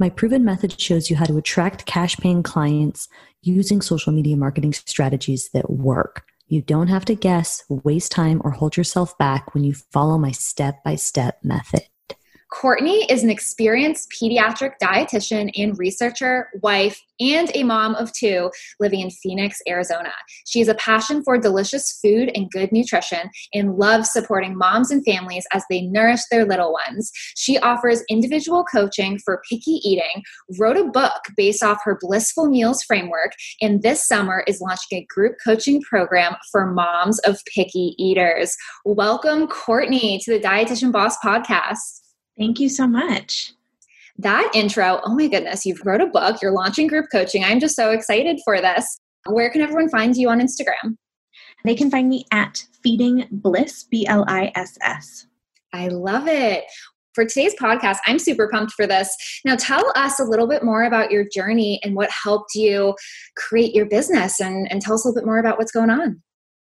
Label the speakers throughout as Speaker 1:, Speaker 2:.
Speaker 1: My proven method shows you how to attract cash paying clients using social media marketing strategies that work. You don't have to guess, waste time, or hold yourself back when you follow my step by step method.
Speaker 2: Courtney is an experienced pediatric dietitian and researcher, wife, and a mom of two living in Phoenix, Arizona. She has a passion for delicious food and good nutrition and loves supporting moms and families as they nourish their little ones. She offers individual coaching for picky eating, wrote a book based off her Blissful Meals framework, and this summer is launching a group coaching program for moms of picky eaters. Welcome, Courtney, to the Dietitian Boss podcast.
Speaker 3: Thank you so much.
Speaker 2: That intro, oh my goodness, you've wrote a book, you're launching group coaching. I'm just so excited for this. Where can everyone find you on Instagram?
Speaker 3: They can find me at Feeding Bliss, B L I S S.
Speaker 2: I love it. For today's podcast, I'm super pumped for this. Now, tell us a little bit more about your journey and what helped you create your business, and, and tell us a little bit more about what's going on.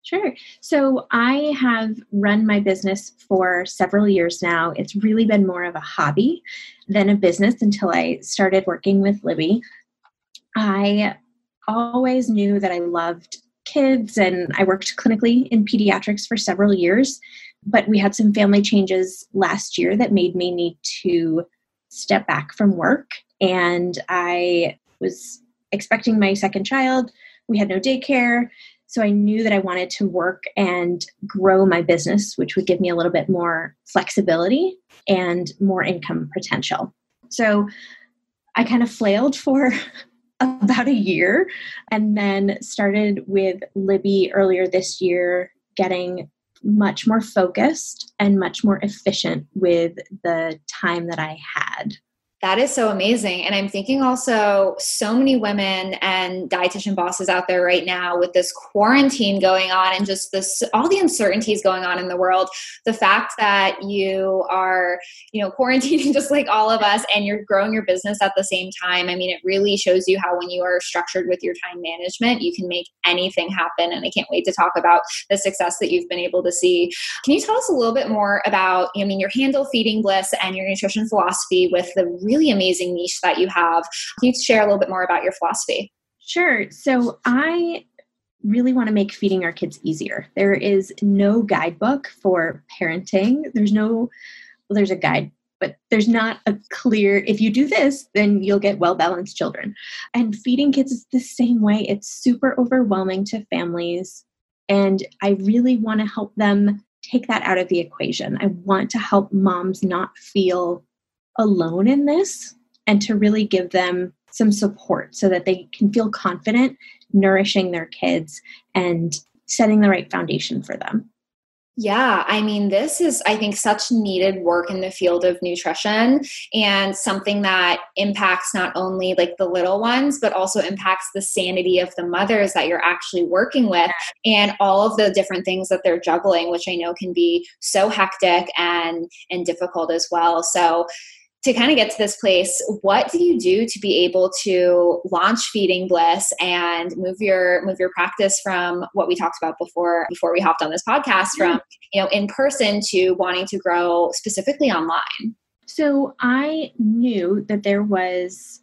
Speaker 3: Sure. So I have run my business for several years now. It's really been more of a hobby than a business until I started working with Libby. I always knew that I loved kids and I worked clinically in pediatrics for several years, but we had some family changes last year that made me need to step back from work. And I was expecting my second child. We had no daycare. So I knew that I wanted to work and grow my business, which would give me a little bit more flexibility and more income potential. So I kind of flailed for about a year and then started with Libby earlier this year, getting much more focused and much more efficient with the time that I had.
Speaker 2: That is so amazing. And I'm thinking also so many women and dietitian bosses out there right now with this quarantine going on and just this all the uncertainties going on in the world. The fact that you are, you know, quarantining just like all of us and you're growing your business at the same time. I mean, it really shows you how when you are structured with your time management, you can make anything happen. And I can't wait to talk about the success that you've been able to see. Can you tell us a little bit more about, I mean, your handle feeding bliss and your nutrition philosophy with the really amazing niche that you have. Can you share a little bit more about your philosophy?
Speaker 3: Sure. So I really want to make feeding our kids easier. There is no guidebook for parenting. There's no, well, there's a guide, but there's not a clear, if you do this, then you'll get well balanced children. And feeding kids is the same way. It's super overwhelming to families. And I really want to help them take that out of the equation. I want to help moms not feel alone in this and to really give them some support so that they can feel confident nourishing their kids and setting the right foundation for them.
Speaker 2: Yeah, I mean, this is, I think, such needed work in the field of nutrition and something that impacts not only like the little ones, but also impacts the sanity of the mothers that you're actually working with and all of the different things that they're juggling, which I know can be so hectic and and difficult as well. So to kind of get to this place what do you do to be able to launch feeding bliss and move your move your practice from what we talked about before before we hopped on this podcast from you know in person to wanting to grow specifically online?
Speaker 3: So i knew that there was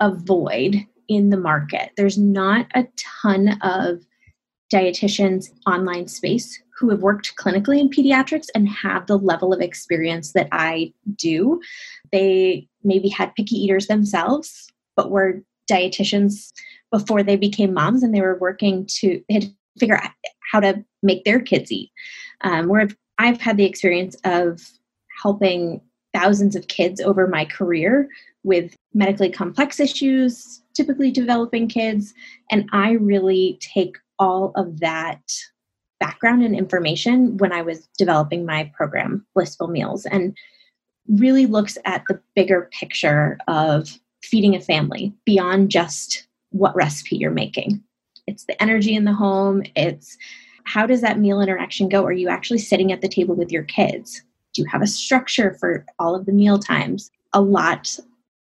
Speaker 3: a void in the market. There's not a ton of dietitians online space who have worked clinically in pediatrics and have the level of experience that I do. They maybe had picky eaters themselves, but were dietitians before they became moms and they were working to, figure out how to make their kids eat. Um, where I've, I've had the experience of helping thousands of kids over my career with medically complex issues, typically developing kids. And I really take all of that background and information when I was developing my program, Blissful Meals, and really looks at the bigger picture of feeding a family beyond just what recipe you're making. It's the energy in the home, it's how does that meal interaction go? Are you actually sitting at the table with your kids? Do you have a structure for all of the meal times? A lot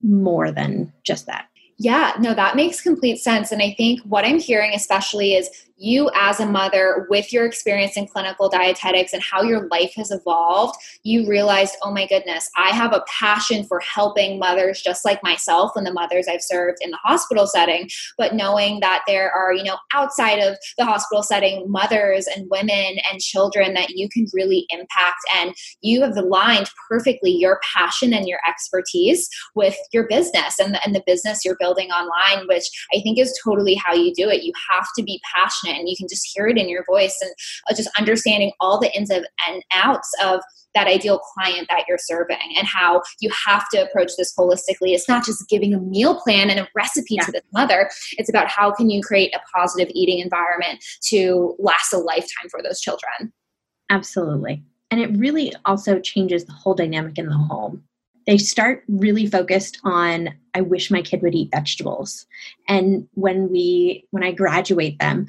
Speaker 3: more than just that.
Speaker 2: Yeah, no, that makes complete sense. And I think what I'm hearing, especially, is you as a mother with your experience in clinical dietetics and how your life has evolved you realized oh my goodness i have a passion for helping mothers just like myself and the mothers i've served in the hospital setting but knowing that there are you know outside of the hospital setting mothers and women and children that you can really impact and you have aligned perfectly your passion and your expertise with your business and the, and the business you're building online which i think is totally how you do it. You have to be passionate passionate and you can just hear it in your voice and uh, just understanding all the ins and outs of that ideal client that you're serving and how you have to approach this holistically. It's not just giving a meal plan and a recipe yeah. to this mother. It's about how can you create a positive eating environment to last a lifetime for those children.
Speaker 3: Absolutely. And it really also changes the whole dynamic in the home they start really focused on i wish my kid would eat vegetables and when we when i graduate them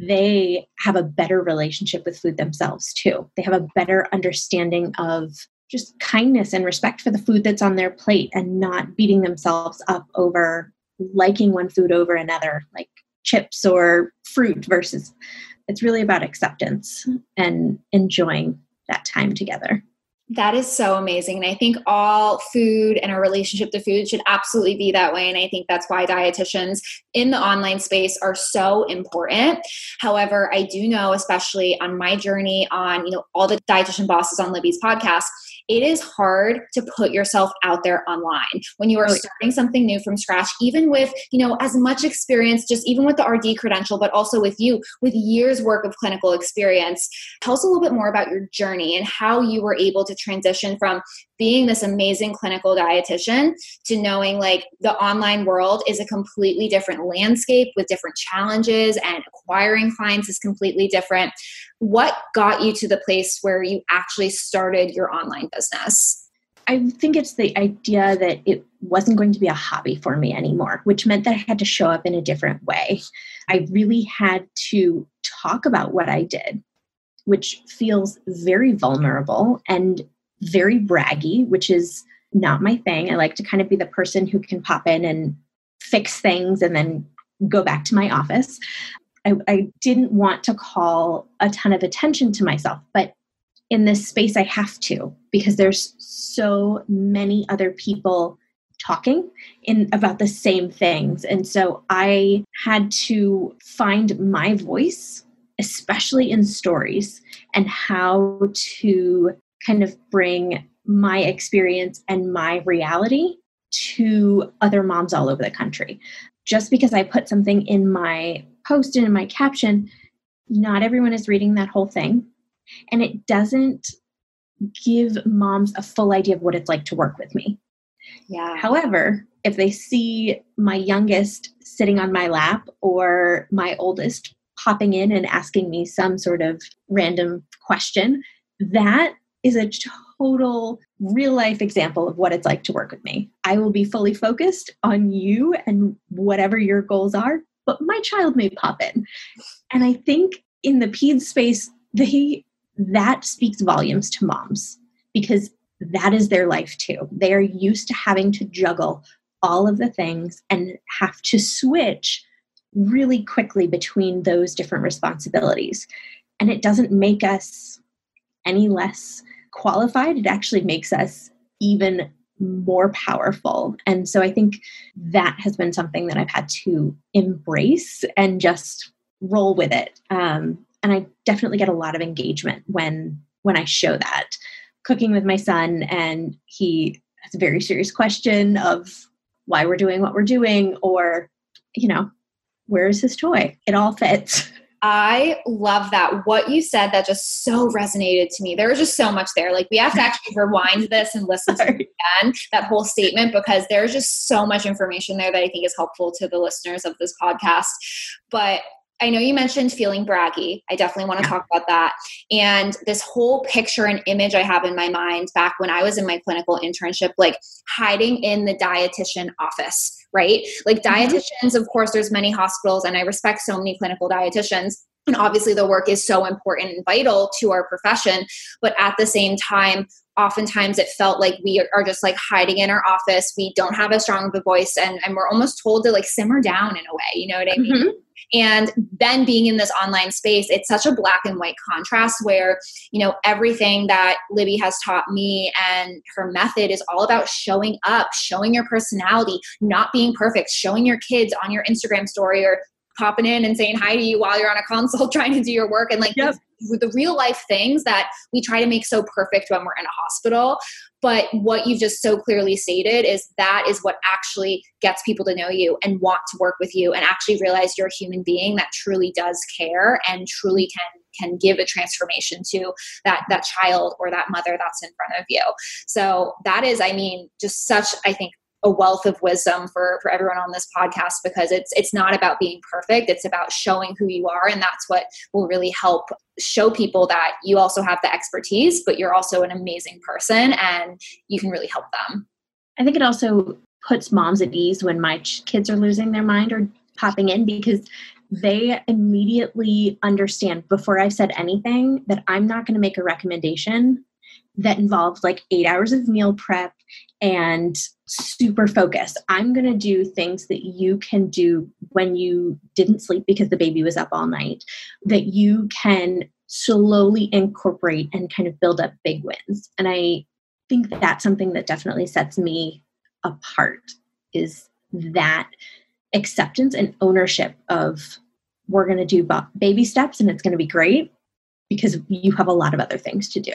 Speaker 3: they have a better relationship with food themselves too. They have a better understanding of just kindness and respect for the food that's on their plate and not beating themselves up over liking one food over another, like chips or fruit versus it's really about acceptance and enjoying that time together.
Speaker 2: That is so amazing. And I think all food and our relationship to food should absolutely be that way. And I think that's why dietitians in the online space are so important. However, I do know, especially on my journey on, you know, all the dietitian bosses on Libby's podcast, it is hard to put yourself out there online. When you are starting something new from scratch even with you know as much experience just even with the rd credential but also with you with years work of clinical experience tell us a little bit more about your journey and how you were able to transition from being this amazing clinical dietitian to knowing like the online world is a completely different landscape with different challenges and acquiring clients is completely different what got you to the place where you actually started your online business?
Speaker 3: I think it's the idea that it wasn't going to be a hobby for me anymore, which meant that I had to show up in a different way. I really had to talk about what I did, which feels very vulnerable and very braggy, which is not my thing. I like to kind of be the person who can pop in and fix things and then go back to my office. I, I didn't want to call a ton of attention to myself, but in this space, I have to because there's so many other people talking in about the same things. And so I had to find my voice, especially in stories, and how to kind of bring my experience and my reality to other moms all over the country. Just because I put something in my post and in my caption, not everyone is reading that whole thing. And it doesn't give moms a full idea of what it's like to work with me.
Speaker 2: Yeah.
Speaker 3: However, if they see my youngest sitting on my lap or my oldest popping in and asking me some sort of random question, that is a total real life example of what it's like to work with me. I will be fully focused on you and whatever your goals are, but my child may pop in. And I think in the ped space, they that speaks volumes to moms because that is their life too. They are used to having to juggle all of the things and have to switch really quickly between those different responsibilities. And it doesn't make us any less qualified, it actually makes us even more powerful. And so I think that has been something that I've had to embrace and just roll with it. Um, and I definitely get a lot of engagement when when I show that. Cooking with my son, and he has a very serious question of why we're doing what we're doing, or you know, where's his toy? It all fits.
Speaker 2: I love that. What you said that just so resonated to me. There was just so much there. Like we have to actually rewind this and listen to it again, that whole statement, because there's just so much information there that I think is helpful to the listeners of this podcast. But I know you mentioned feeling braggy. I definitely want to talk about that. And this whole picture and image I have in my mind back when I was in my clinical internship, like hiding in the dietitian office, right? Like mm-hmm. dietitians, of course, there's many hospitals, and I respect so many clinical dietitians. And obviously, the work is so important and vital to our profession. But at the same time, oftentimes it felt like we are just like hiding in our office. We don't have as strong of a voice, and, and we're almost told to like simmer down in a way. You know what I mean? Mm-hmm. And then being in this online space, it's such a black and white contrast where, you know, everything that Libby has taught me and her method is all about showing up, showing your personality, not being perfect, showing your kids on your Instagram story or popping in and saying hi to you while you're on a console trying to do your work and like yep. the real life things that we try to make so perfect when we're in a hospital but what you've just so clearly stated is that is what actually gets people to know you and want to work with you and actually realize you're a human being that truly does care and truly can can give a transformation to that that child or that mother that's in front of you. So that is i mean just such i think a wealth of wisdom for for everyone on this podcast because it's it's not about being perfect. It's about showing who you are. And that's what will really help show people that you also have the expertise but you're also an amazing person and you can really help them.
Speaker 3: I think it also puts moms at ease when my kids are losing their mind or popping in because they immediately understand before I've said anything that I'm not going to make a recommendation that involves like eight hours of meal prep and super focused. I'm going to do things that you can do when you didn't sleep because the baby was up all night, that you can slowly incorporate and kind of build up big wins. And I think that that's something that definitely sets me apart is that acceptance and ownership of we're going to do baby steps and it's going to be great because you have a lot of other things to do.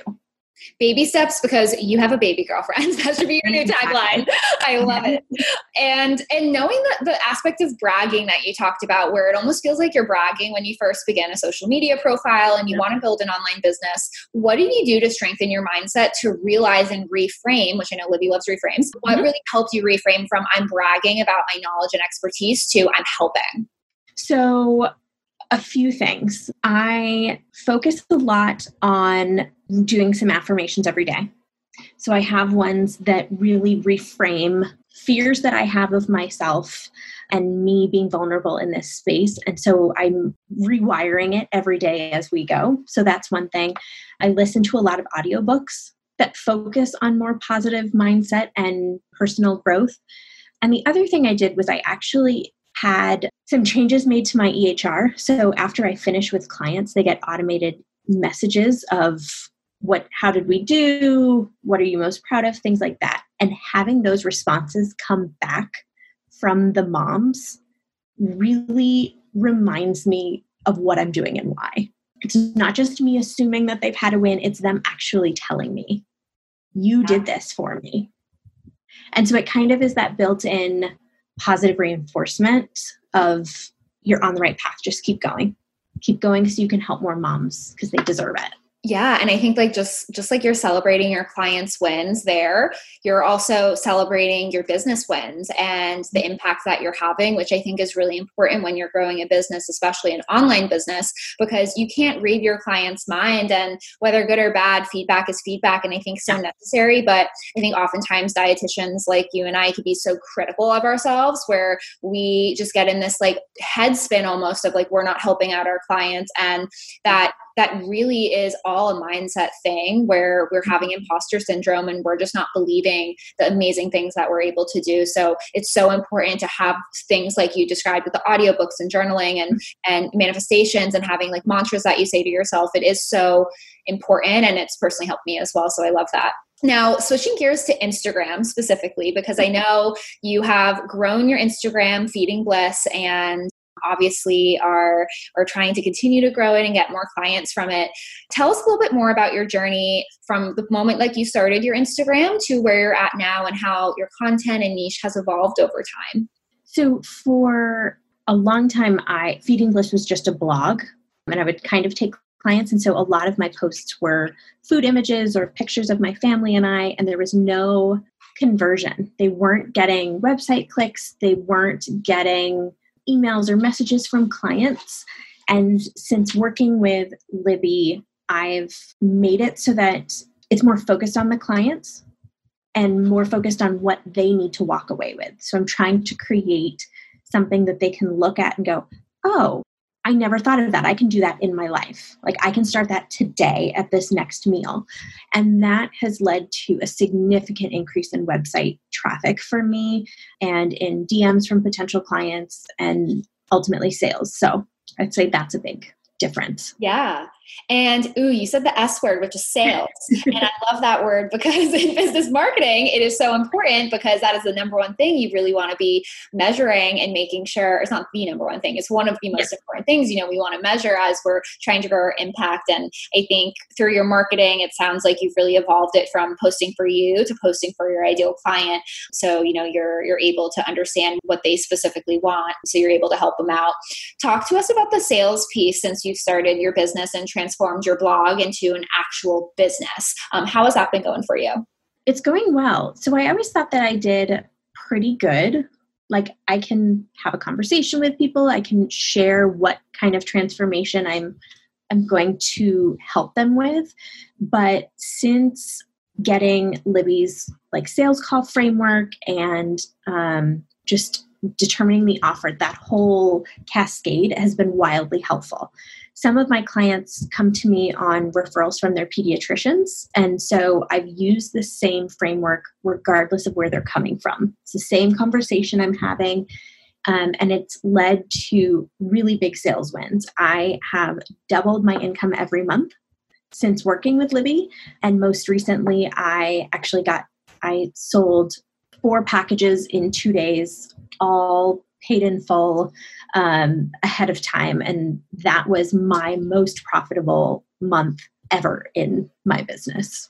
Speaker 2: Baby steps because you have a baby girlfriend. That should be your new tagline. I love it. And and knowing that the aspect of bragging that you talked about, where it almost feels like you're bragging when you first begin a social media profile and you yeah. want to build an online business. What did you do to strengthen your mindset to realize and reframe, which I know Libby loves reframes, what mm-hmm. really helped you reframe from I'm bragging about my knowledge and expertise to I'm helping?
Speaker 3: So a few things. I focus a lot on doing some affirmations every day. So I have ones that really reframe fears that I have of myself and me being vulnerable in this space. And so I'm rewiring it every day as we go. So that's one thing. I listen to a lot of audiobooks that focus on more positive mindset and personal growth. And the other thing I did was I actually had some changes made to my EHR. So after I finish with clients, they get automated messages of what how did we do? What are you most proud of? Things like that. And having those responses come back from the moms really reminds me of what i'm doing and why. It's not just me assuming that they've had a win it's them actually telling me you did this for me. And so it kind of is that built-in positive reinforcement of you're on the right path. Just keep going. Keep going so you can help more moms because they deserve it
Speaker 2: yeah and i think like just just like you're celebrating your clients wins there you're also celebrating your business wins and the mm-hmm. impact that you're having which i think is really important when you're growing a business especially an online business because you can't read your client's mind and whether good or bad feedback is feedback and i think so necessary but i think oftentimes dietitians like you and i could be so critical of ourselves where we just get in this like head spin almost of like we're not helping out our clients and that that really is all a mindset thing where we're mm-hmm. having imposter syndrome and we're just not believing the amazing things that we're able to do. So it's so important to have things like you described with the audiobooks and journaling and mm-hmm. and manifestations and having like mantras that you say to yourself. It is so important and it's personally helped me as well. So I love that. Now, switching gears to Instagram specifically, because I mm-hmm. know you have grown your Instagram, Feeding Bliss, and obviously are are trying to continue to grow it and get more clients from it. Tell us a little bit more about your journey from the moment like you started your instagram to where you're at now and how your content and niche has evolved over time.
Speaker 3: So for a long time i feeding bliss was just a blog and i would kind of take clients and so a lot of my posts were food images or pictures of my family and i and there was no conversion. They weren't getting website clicks. They weren't getting emails or messages from clients. And since working with Libby, I've made it so that it's more focused on the clients and more focused on what they need to walk away with. So I'm trying to create something that they can look at and go, oh, I never thought of that. I can do that in my life. Like I can start that today at this next meal. And that has led to a significant increase in website traffic for me and in DMs from potential clients and ultimately sales. So I'd say that's a big difference.
Speaker 2: Yeah. And ooh, you said the S word, which is sales. and I love that word because in business marketing, it is so important because that is the number one thing you really want to be measuring and making sure it's not the number one thing. It's one of the most important things, you know, we want to measure as we're trying to grow our impact. And I think through your marketing, it sounds like you've really evolved it from posting for you to posting for your ideal client. So, you know, you're you're able to understand what they specifically want. So you're able to help them out. Talk to us about the sales piece since you've started your business and transformed your blog into an actual business. Um, how has that been going for you?
Speaker 3: It's going well. So I always thought that I did pretty good. Like I can have a conversation with people, I can share what kind of transformation I'm I'm going to help them with. But since getting Libby's like sales call framework and um, just determining the offer, that whole cascade has been wildly helpful some of my clients come to me on referrals from their pediatricians. And so I've used the same framework regardless of where they're coming from. It's the same conversation I'm having. Um, and it's led to really big sales wins. I have doubled my income every month since working with Libby. And most recently, I actually got, I sold four packages in two days, all paid in full um, ahead of time. And that was my most profitable month ever in my business.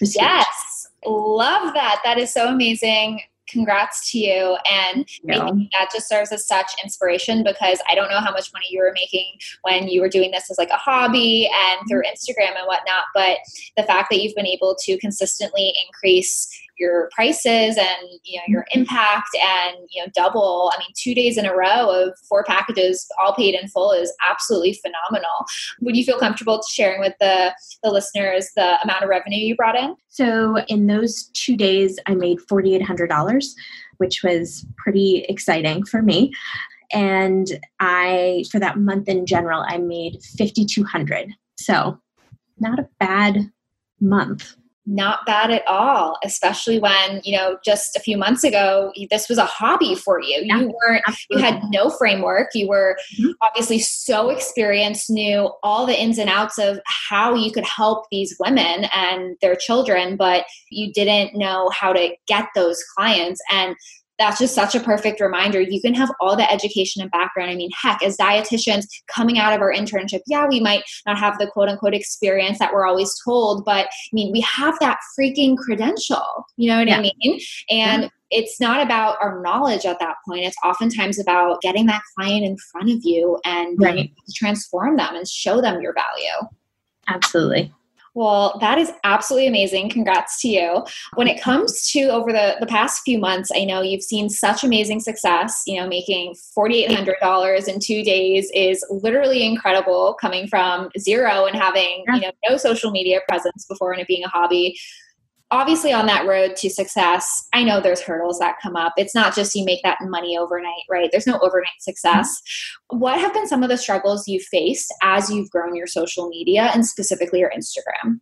Speaker 2: Yes, love that. That is so amazing. Congrats to you. And yeah. that just serves as such inspiration because I don't know how much money you were making when you were doing this as like a hobby and through mm-hmm. Instagram and whatnot. But the fact that you've been able to consistently increase your prices and you know your mm-hmm. impact and you know double i mean two days in a row of four packages all paid in full is absolutely phenomenal. Would you feel comfortable sharing with the the listeners the amount of revenue you brought in?
Speaker 3: So in those two days i made $4800 which was pretty exciting for me. And i for that month in general i made 5200 so not a bad month
Speaker 2: not bad at all especially when you know just a few months ago this was a hobby for you yeah, you weren't absolutely. you had no framework you were mm-hmm. obviously so experienced knew all the ins and outs of how you could help these women and their children but you didn't know how to get those clients and that's just such a perfect reminder. You can have all the education and background. I mean, heck, as dietitians coming out of our internship, yeah, we might not have the quote unquote experience that we're always told, but I mean, we have that freaking credential. You know what yeah. I mean? And yeah. it's not about our knowledge at that point. It's oftentimes about getting that client in front of you and right. transform them and show them your value.
Speaker 3: Absolutely.
Speaker 2: Well, that is absolutely amazing. Congrats to you. When it comes to over the, the past few months, I know you've seen such amazing success. You know, making $4,800 in two days is literally incredible coming from zero and having, you know, no social media presence before and it being a hobby obviously on that road to success i know there's hurdles that come up. It's not just you make that money overnight right? There's no overnight success. Mm-hmm. what have been some of the struggles you've faced as you've grown your social media and specifically your instagram?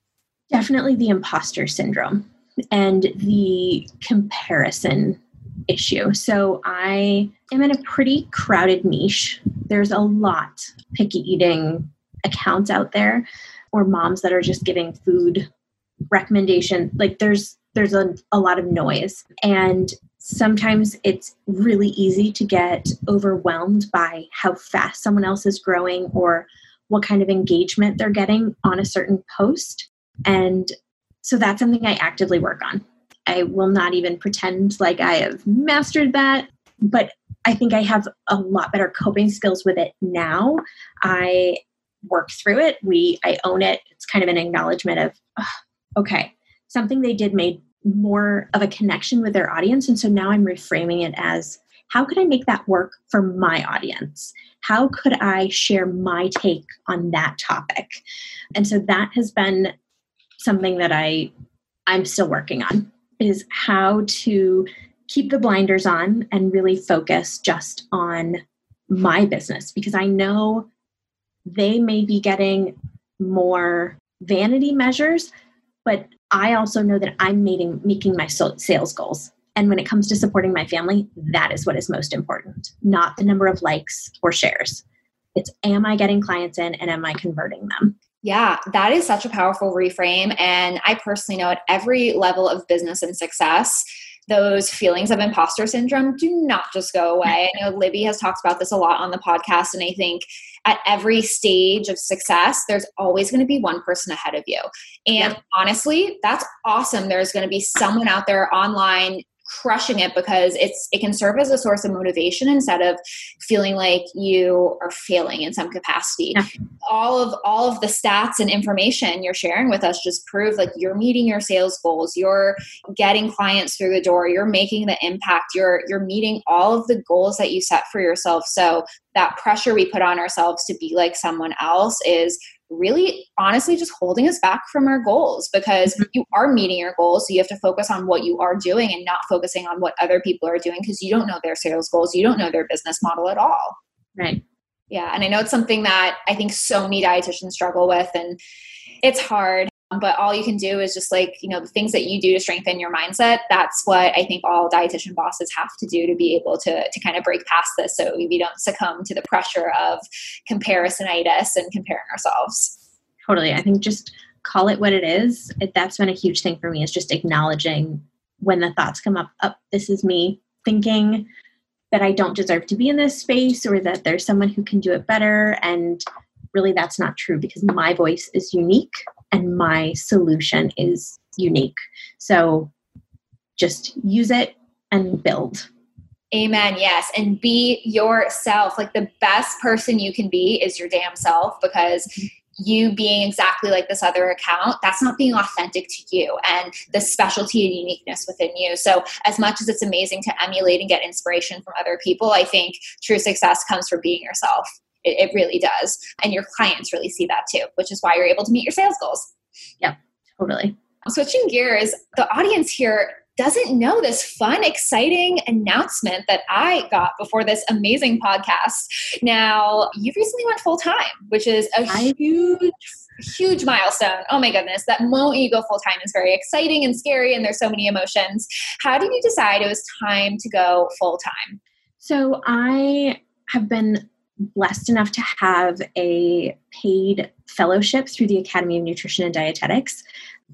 Speaker 3: Definitely the imposter syndrome and the comparison issue. So i am in a pretty crowded niche. There's a lot picky eating accounts out there or moms that are just giving food recommendation like there's there's a, a lot of noise. And sometimes it's really easy to get overwhelmed by how fast someone else is growing or what kind of engagement they're getting on a certain post. And so that's something i actively work on. I will not even pretend like i have mastered that but i think i have a lot better coping skills with it now. I work through it. We i own it. It's kind of an acknowledgement of okay, something they did made more of a connection with their audience. And so now I'm reframing it as how could I make that work for my audience? How could I share my take on that topic? And so that has been something that I I'm still working on is how to keep the blinders on and really focus just on my business because I know they may be getting more vanity measures, but I also know that I'm making, making my sales goals. And when it comes to supporting my family, that is what is most important, not the number of likes or shares. It's am I getting clients in and am I converting them?
Speaker 2: Yeah, that is such a powerful reframe. And I personally know at every level of business and success, those feelings of imposter syndrome do not just go away. I know Libby has talked about this a lot on the podcast, and I think at every stage of success, there's always going to be one person ahead of you. And yeah. honestly, that's awesome. There's going to be someone out there online crushing it because it's it can serve as a source of motivation instead of feeling like you are failing in some capacity yeah. all of all of the stats and information you're sharing with us just prove like you're meeting your sales goals you're getting clients through the door you're making the impact you're you're meeting all of the goals that you set for yourself so that pressure we put on ourselves to be like someone else is really honestly just holding us back from our goals because mm-hmm. you are meeting your goals. So you have to focus on what you are doing and not focusing on what other people are doing because you don't know their sales goals. You don't know their business model at all.
Speaker 3: Right.
Speaker 2: Yeah. And I know it's something that I think so many dietitians struggle with and it's hard but all you can do is just like you know the things that you do to strengthen your mindset that's what i think all dietitian bosses have to do to be able to to kind of break past this so we don't succumb to the pressure of comparisonitis and comparing ourselves.
Speaker 3: Totally. I think just call it what it is that's been a huge thing for me is just acknowledging when the thoughts come up up oh, this is me thinking that i don't deserve to be in this space or that there's someone who can do it better and really that's not true because my voice is unique and my solution is unique. So just use it and build.
Speaker 2: Amen. Yes. And be yourself. Like the best person you can be is your damn self because you being exactly like this other account, that's not being authentic to you and the specialty and uniqueness within you. So, as much as it's amazing to emulate and get inspiration from other people, I think true success comes from being yourself. It, it really does. And your clients really see that too, which is why you're able to meet your sales goals.
Speaker 3: Yeah, totally.
Speaker 2: Switching gears, the audience here doesn't know this fun, exciting announcement that I got before this amazing podcast. Now, you recently went full time, which is a huge, huge milestone. Oh my goodness, that moment you go full time is very exciting and scary, and there's so many emotions. How did you decide it was time to go full time?
Speaker 3: So, I have been blessed enough to have a paid fellowship through the Academy of Nutrition and Dietetics.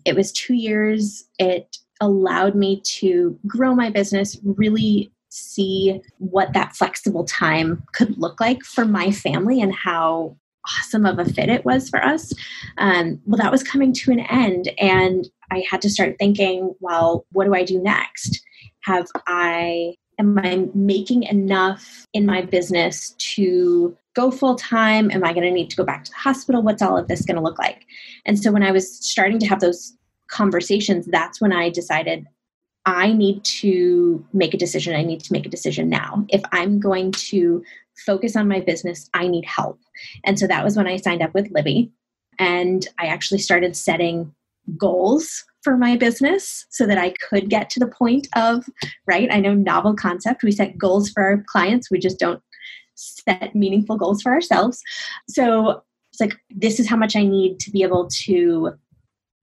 Speaker 3: It was two years. It allowed me to grow my business, really see what that flexible time could look like for my family and how awesome of a fit it was for us. Um, well, that was coming to an end, and I had to start thinking, well, what do I do next? Have I am I making enough in my business to go full time? Am I going to need to go back to the hospital? What's all of this going to look like? And so when I was starting to have those conversations, that's when I decided I need to make a decision. I need to make a decision now. If I'm going to focus on my business, I need help. And so that was when I signed up with Libby. And I actually started setting goals for my business so that I could get to the point of, right? I know novel concept. We set goals for our clients, we just don't set meaningful goals for ourselves. So it's like, this is how much I need to be able to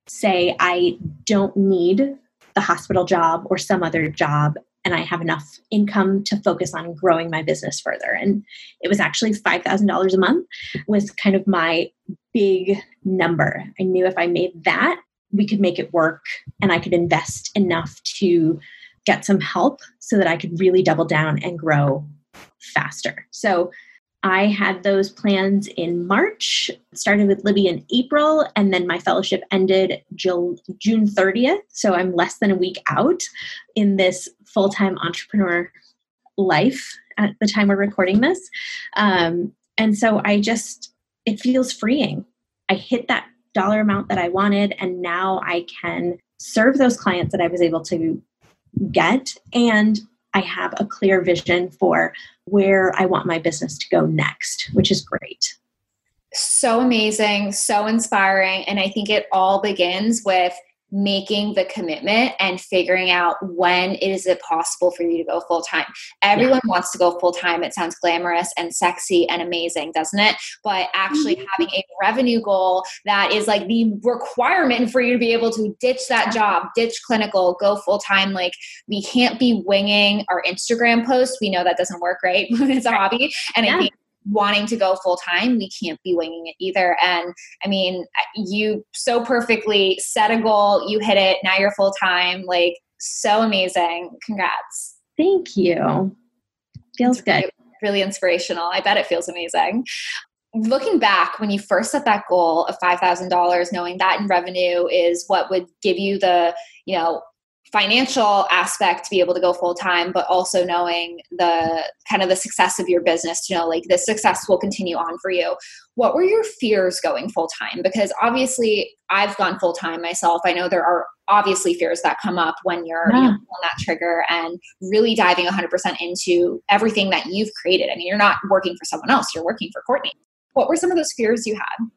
Speaker 3: say, I don't need the hospital job or some other job and I have enough income to focus on growing my business further. And it was actually $5,000 a month was kind of my big number. I knew if I made that, we could make it work and I could invest enough to get some help so that I could really double down and grow faster. So I had those plans in March, started with Libby in April, and then my fellowship ended June 30th. So I'm less than a week out in this full time entrepreneur life at the time we're recording this. Um, and so I just, it feels freeing. I hit that dollar amount that I wanted, and now I can serve those clients that I was able to get. And I have a clear vision for where I want my business to go next, which is great.
Speaker 2: So amazing, so inspiring. And I think it all begins with making the commitment and figuring out when is it possible for you to go full time. Everyone yeah. wants to go full time. It sounds glamorous and sexy and amazing, doesn't it? But actually mm-hmm. having a revenue goal that is like the requirement for you to be able to ditch that job, ditch clinical, go full time. Like we can't be winging our Instagram posts. We know that doesn't work, right? it's a hobby. And yeah. I think wanting to go full time, we can't be winging it either. And I mean, you so perfectly set a goal, you hit it, now you're full time. Like, so amazing. Congrats.
Speaker 3: Thank you. Feels good. Really,
Speaker 2: really inspirational. I bet it feels amazing. Looking back, when you first set that goal of $5,000, knowing that in revenue is what would give you the, you know, financial aspect to be able to go full time but also knowing the kind of the success of your business to know like this success will continue on for you. What were your fears going full time because obviously i've gone full time myself. I know there are obviously fears that come up when you're yeah. you know, on that trigger and really diving 100% into everything that you've created. I mean you're not working for someone else you're working for courtney. What were some of those fears you had?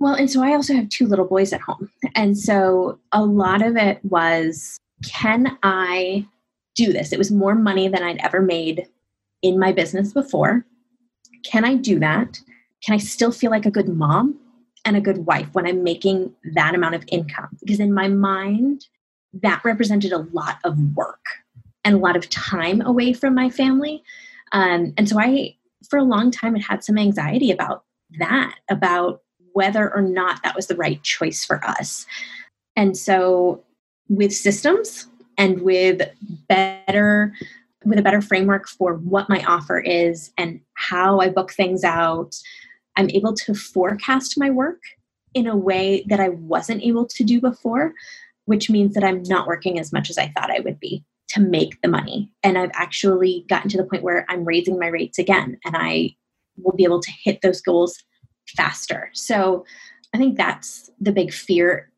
Speaker 3: Well, and so I also have two little boys at home. And so a lot of it was can I do this? It was more money than I'd ever made in my business before. Can I do that? Can I still feel like a good mom and a good wife when I'm making that amount of income? Because in my mind, that represented a lot of work and a lot of time away from my family. Um, and so I, for a long time, had had some anxiety about that, about whether or not that was the right choice for us. And so with systems and with better with a better framework for what my offer is and how I book things out, I'm able to forecast my work in a way that I wasn't able to do before, which means that I'm not working as much as I thought I would be to make the money. And I've actually gotten to the point where I'm raising my rates again and I will be able to hit those goals faster. So I think that's the big fear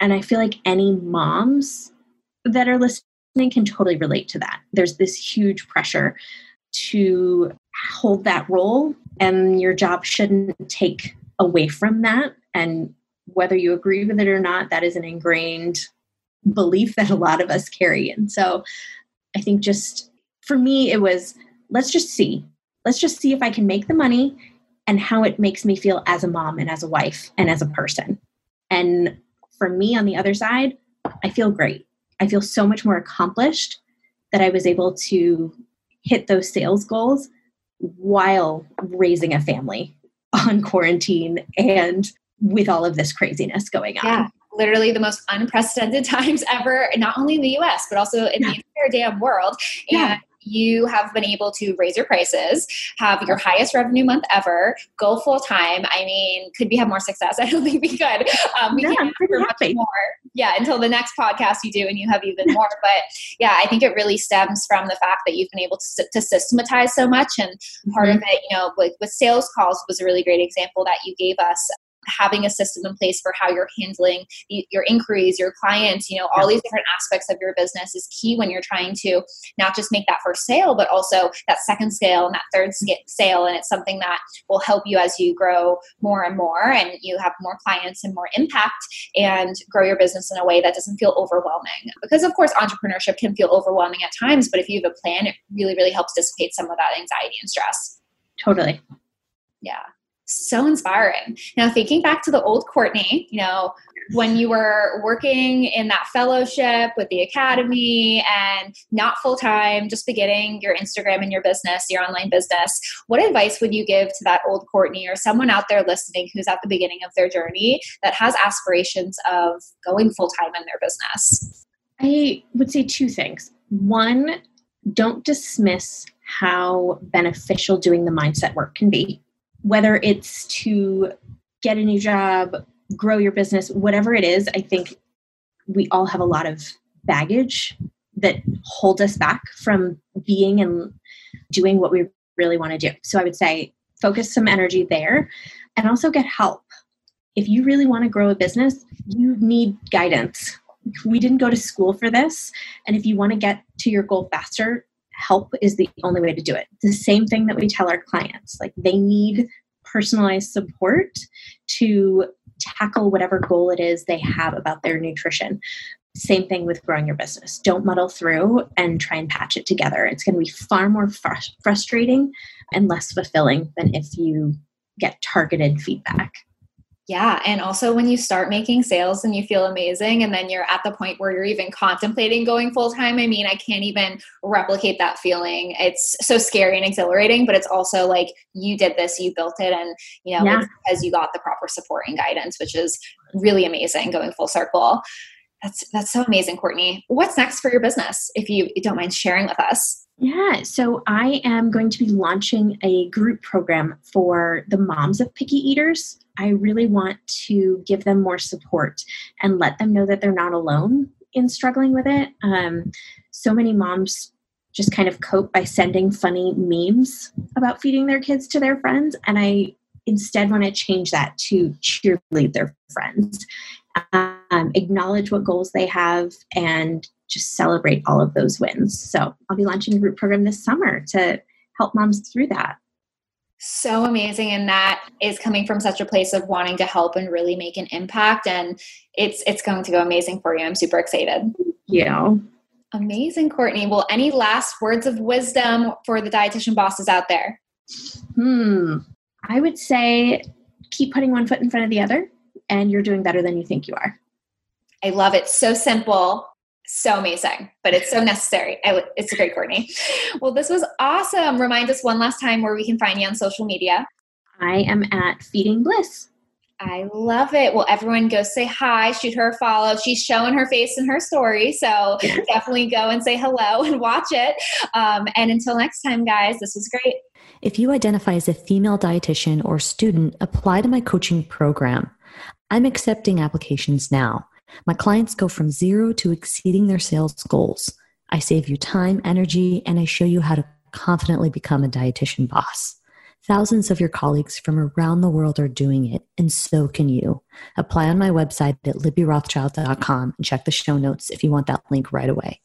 Speaker 3: and I feel like any moms that are listening can totally relate to that. There's this huge pressure to hold that role, and your job shouldn't take away from that. And whether you agree with it or not, that is an ingrained belief that a lot of us carry. And so I think just for me, it was let's just see. Let's just see if I can make the money and how it makes me feel as a mom and as a wife and as a person. And for me on the other side, I feel great. I feel so much more accomplished that I was able to hit those sales goals while raising a family on quarantine and with all of this craziness going on.
Speaker 2: Yeah, literally the most unprecedented times ever, not only in the US, but also in yeah. the entire damn world. And yeah you have been able to raise your prices, have your highest revenue month ever, go full time. I mean, could we have more success? I don't think we could. Um, we yeah, can much more. Yeah, until the next podcast you do, and you have even more. but yeah, I think it really stems from the fact that you've been able to, to systematize so much, and part mm-hmm. of it, you know, with, with sales calls was a really great example that you gave us having a system in place for how you're handling your inquiries, your clients, you know, all these different aspects of your business is key when you're trying to not just make that first sale, but also that second sale and that third sale. And it's something that will help you as you grow more and more and you have more clients and more impact and grow your business in a way that doesn't feel overwhelming. Because, of course, entrepreneurship can feel overwhelming at times, but if you have a plan, it really, really helps dissipate some of that anxiety and stress.
Speaker 3: Totally.
Speaker 2: Yeah so inspiring. Now, thinking back to the old Courtney, you know, when you were working in that fellowship with the academy and not full time, just beginning your Instagram and your business, your online business, what advice would you give to that old Courtney or someone out there listening who's at the beginning of their journey that has aspirations of going full time in their business?
Speaker 3: I would say two things. One, don't dismiss how beneficial doing the mindset work can be whether it's to get a new job, grow your business, whatever it is, I think we all have a lot of baggage that hold us back from being and doing what we really want to do. So I would say focus some energy there and also get help. If you really want to grow a business, you need guidance. We didn't go to school for this. And if you want to get to your goal faster, help is the only way to do it. The same thing that we tell our clients like they need personalized support to tackle whatever goal it is they have about their nutrition. Same thing with growing your business. Don't muddle through and try and patch it together. It's going to be far more fr- frustrating and less fulfilling than if you get targeted feedback.
Speaker 2: Yeah. And also when you start making sales and you feel amazing, and then you're at the point where you're even contemplating going full time. I mean, I can't even replicate that feeling. It's so scary and exhilarating, but it's also like you did this, you built it, and you know, yeah. because you got the proper support and guidance, which is really amazing going full circle. That's that's so amazing, Courtney. What's next for your business, if you don't mind sharing with us?
Speaker 3: Yeah, so I am going to be launching a group program for the moms of picky eaters. I really want to give them more support and let them know that they're not alone in struggling with it. Um, so many moms just kind of cope by sending funny memes about feeding their kids to their friends. And I instead want to change that to cheerlead their friends, um, acknowledge what goals they have, and just celebrate all of those wins. So I'll be launching a group program this summer to help moms through that.
Speaker 2: So amazing. And that is coming from such a place of wanting to help and really make an impact. And it's it's going to go amazing for you. I'm super excited.
Speaker 3: Yeah.
Speaker 2: Amazing, Courtney. Well, any last words of wisdom for the dietitian bosses out there?
Speaker 3: Hmm. I would say keep putting one foot in front of the other, and you're doing better than you think you are.
Speaker 2: I love it. So simple so amazing, but it's so necessary. it's a great, Courtney. Well, this was awesome. Remind us one last time where we can find you on social media.
Speaker 3: I am at Feeding Bliss.
Speaker 2: I love it. Well, everyone go say hi, shoot her a follow. She's showing her face in her story. So definitely go and say hello and watch it. Um, and until next time, guys, this was great.
Speaker 1: If you identify as a female dietitian or student, apply to my coaching program. I'm accepting applications now. My clients go from zero to exceeding their sales goals. I save you time, energy, and I show you how to confidently become a dietitian boss. Thousands of your colleagues from around the world are doing it, and so can you. Apply on my website at libbyrothschild.com and check the show notes if you want that link right away.